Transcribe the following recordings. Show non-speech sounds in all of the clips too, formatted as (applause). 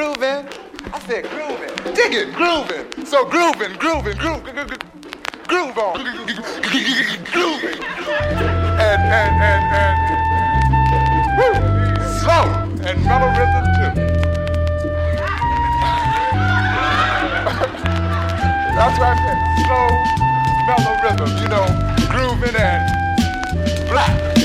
grooving. I said grooving. Dig it, grooving. So grooving, grooving, groove, groove, on. grooving. And, and, and, and, woo, slow and mellow rhythm too. That's why I said slow, mellow rhythm, you know, grooving and black.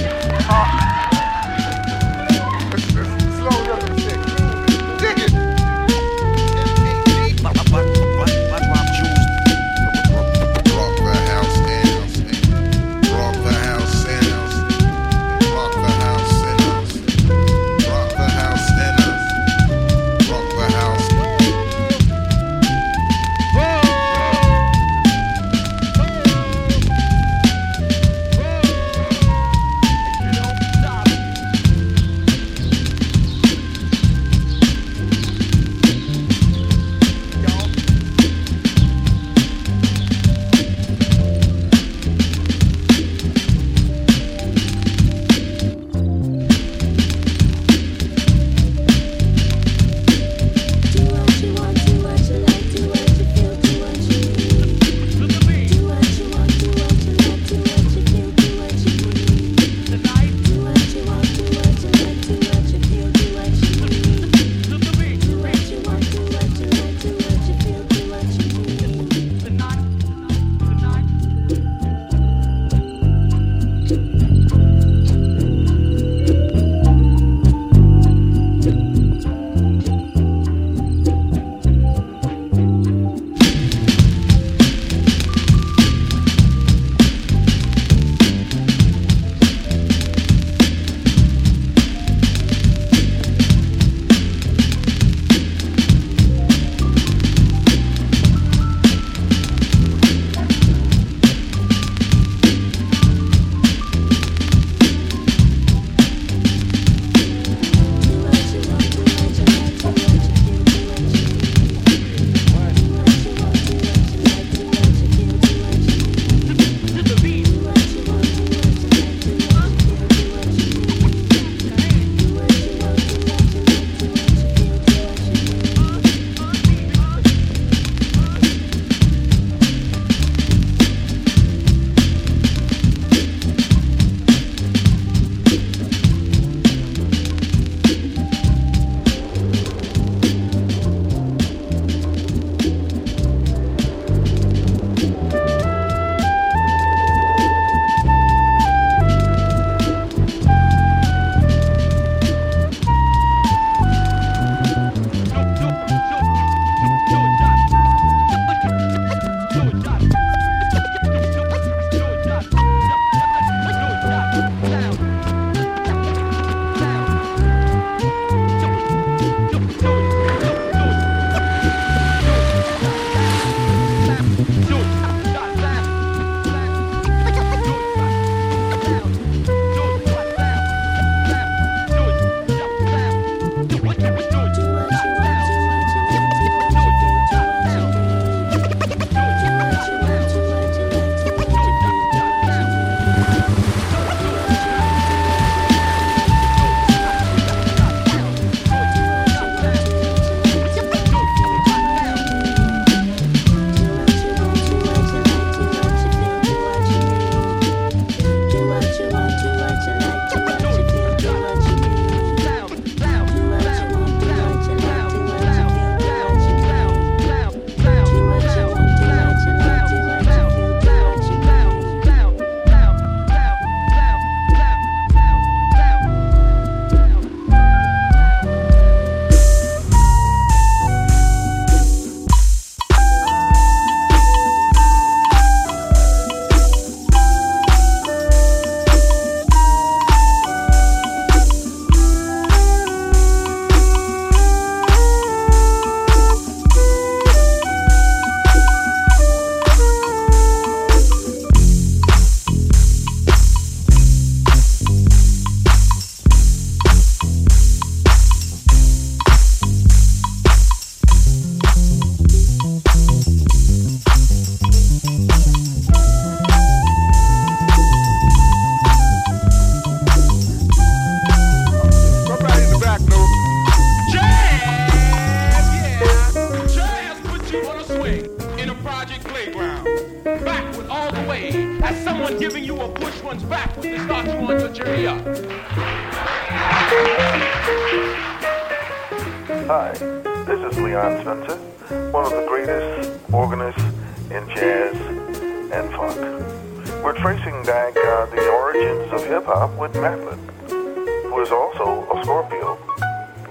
We're tracing back uh, the origins of hip hop with Matlin, who is also a Scorpio,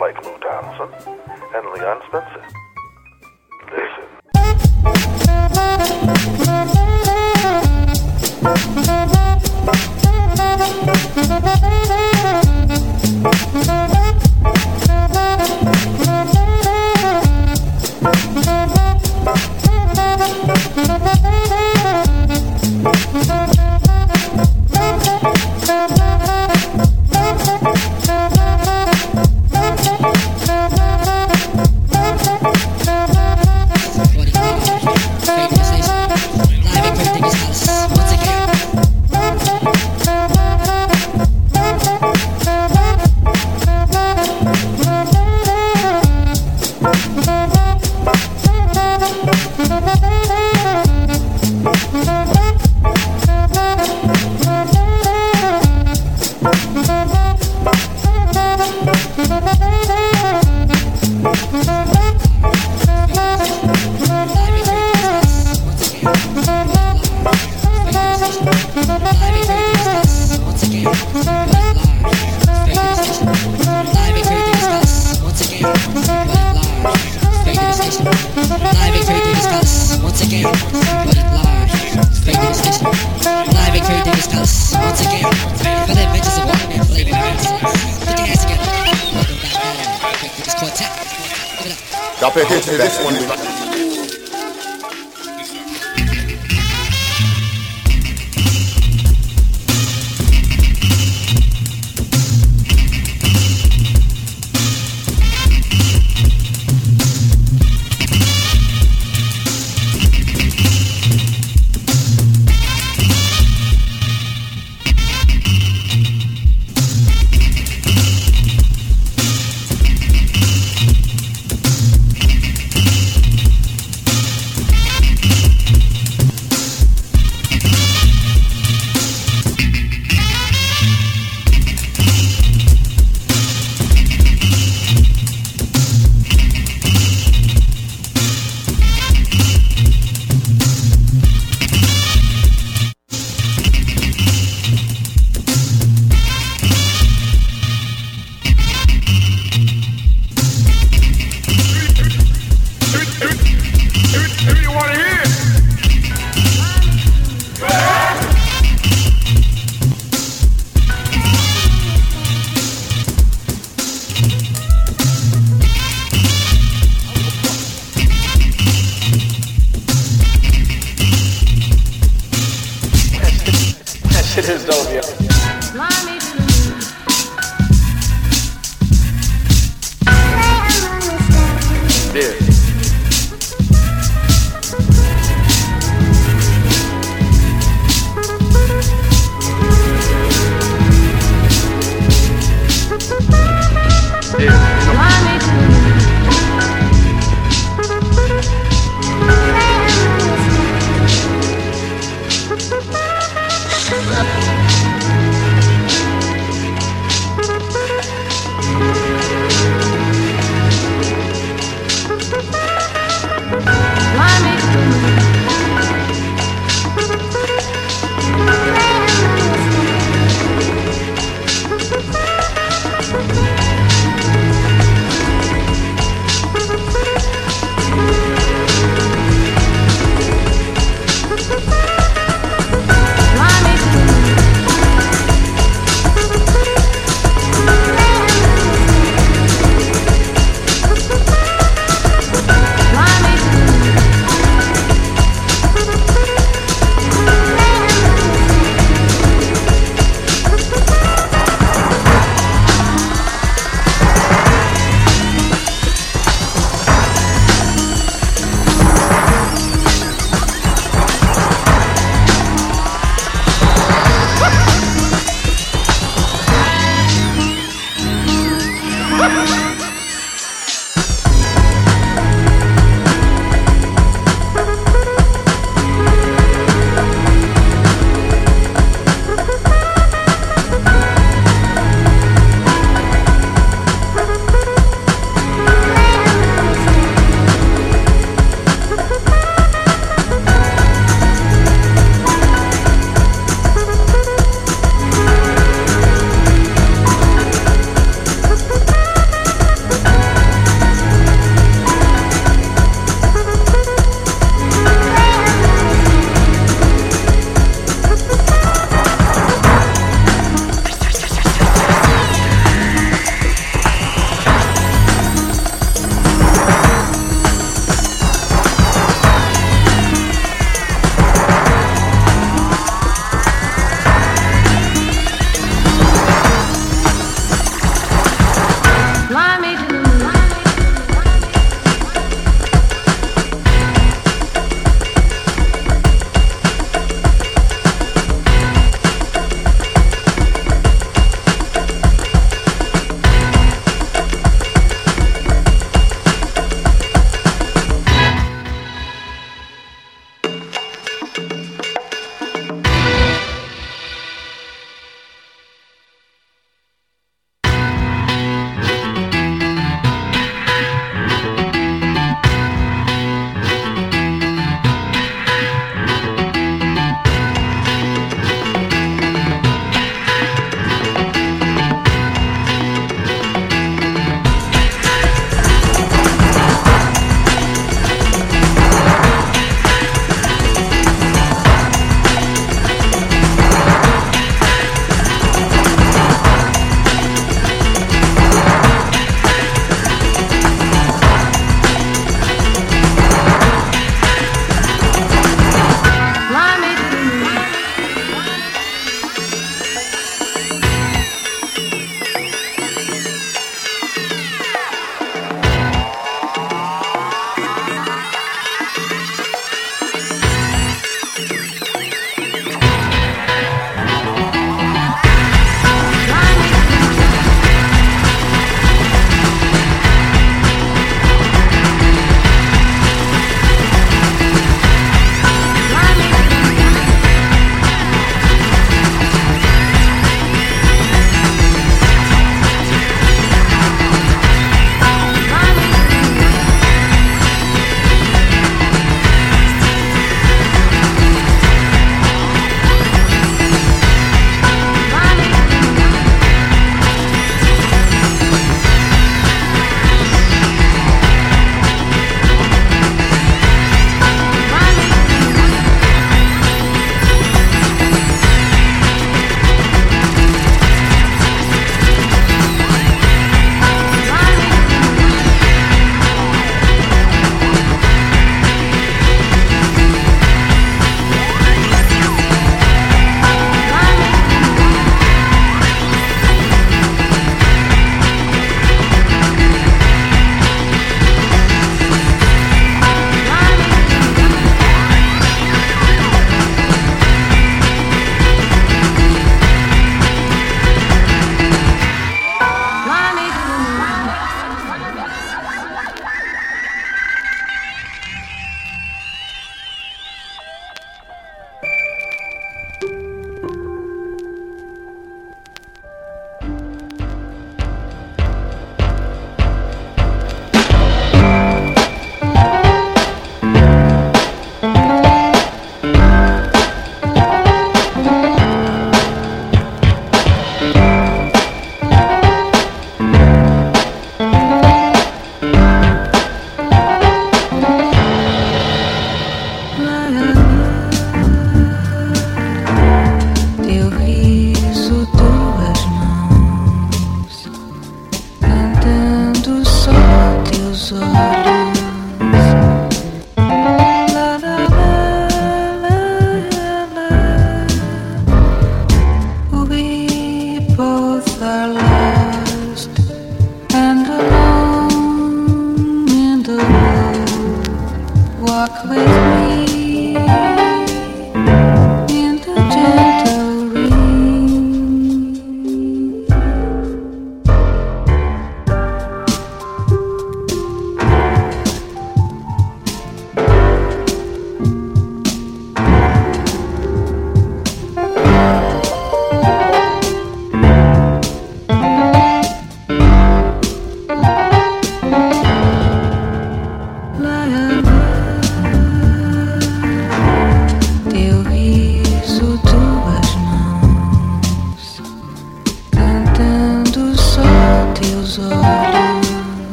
like Lou Donaldson and Leon Spencer. Listen. Y'all (laughs)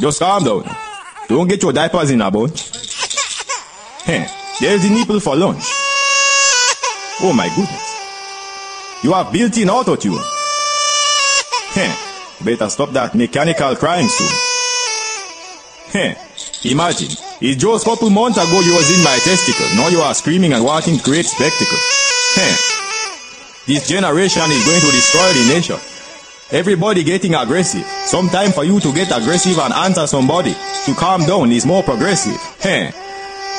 Just calm down. Don't get your diapers in a bunch. Heh. There's the nipple for lunch. Oh my goodness. You have built-in auto-tune. Heh. Better stop that mechanical crying soon. Heh. Imagine, it's just a couple months ago you was in my testicle. Now you are screaming and wanting to create spectacle. Heh. This generation is going to destroy the nation. Everybody getting aggressive. Some time for you to get aggressive and answer somebody. To calm down is more progressive. Heh.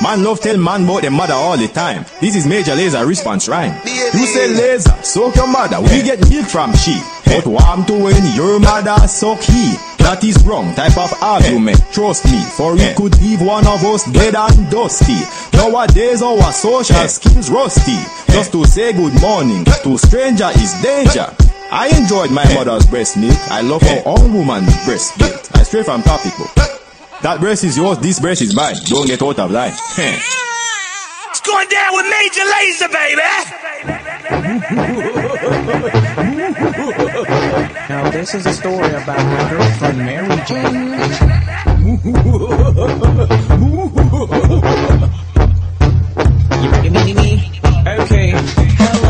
Man love tell man about them mother all the time. This is Major Lazer response rhyme. You say laser, suck your mother. We get milk from she. But warm to when your mother suck he. That is wrong type of argument. Trust me, for it could leave one of us dead and dusty. Nowadays our social skills rusty. Just to say good morning to stranger is danger. I enjoyed my mother's breast milk. I love how all woman breast built. I straight from topic book. That breast is yours, this breast is mine. Don't get out of line. (laughs) It's going down with Major Lazer, baby! Now this is a story about my girlfriend Mary Jane. (laughs) You me, me, Okay. Hello,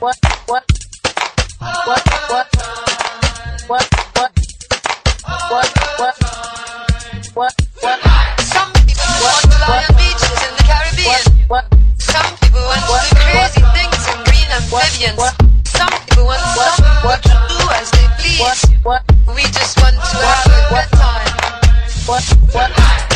what, what, what, what, what, what, what, what, what, what, Some people want Malayan beaches in the Caribbean. Some people want to do crazy things in Green amphibians. Some people want someone to do as they please. We just want to have What? What? What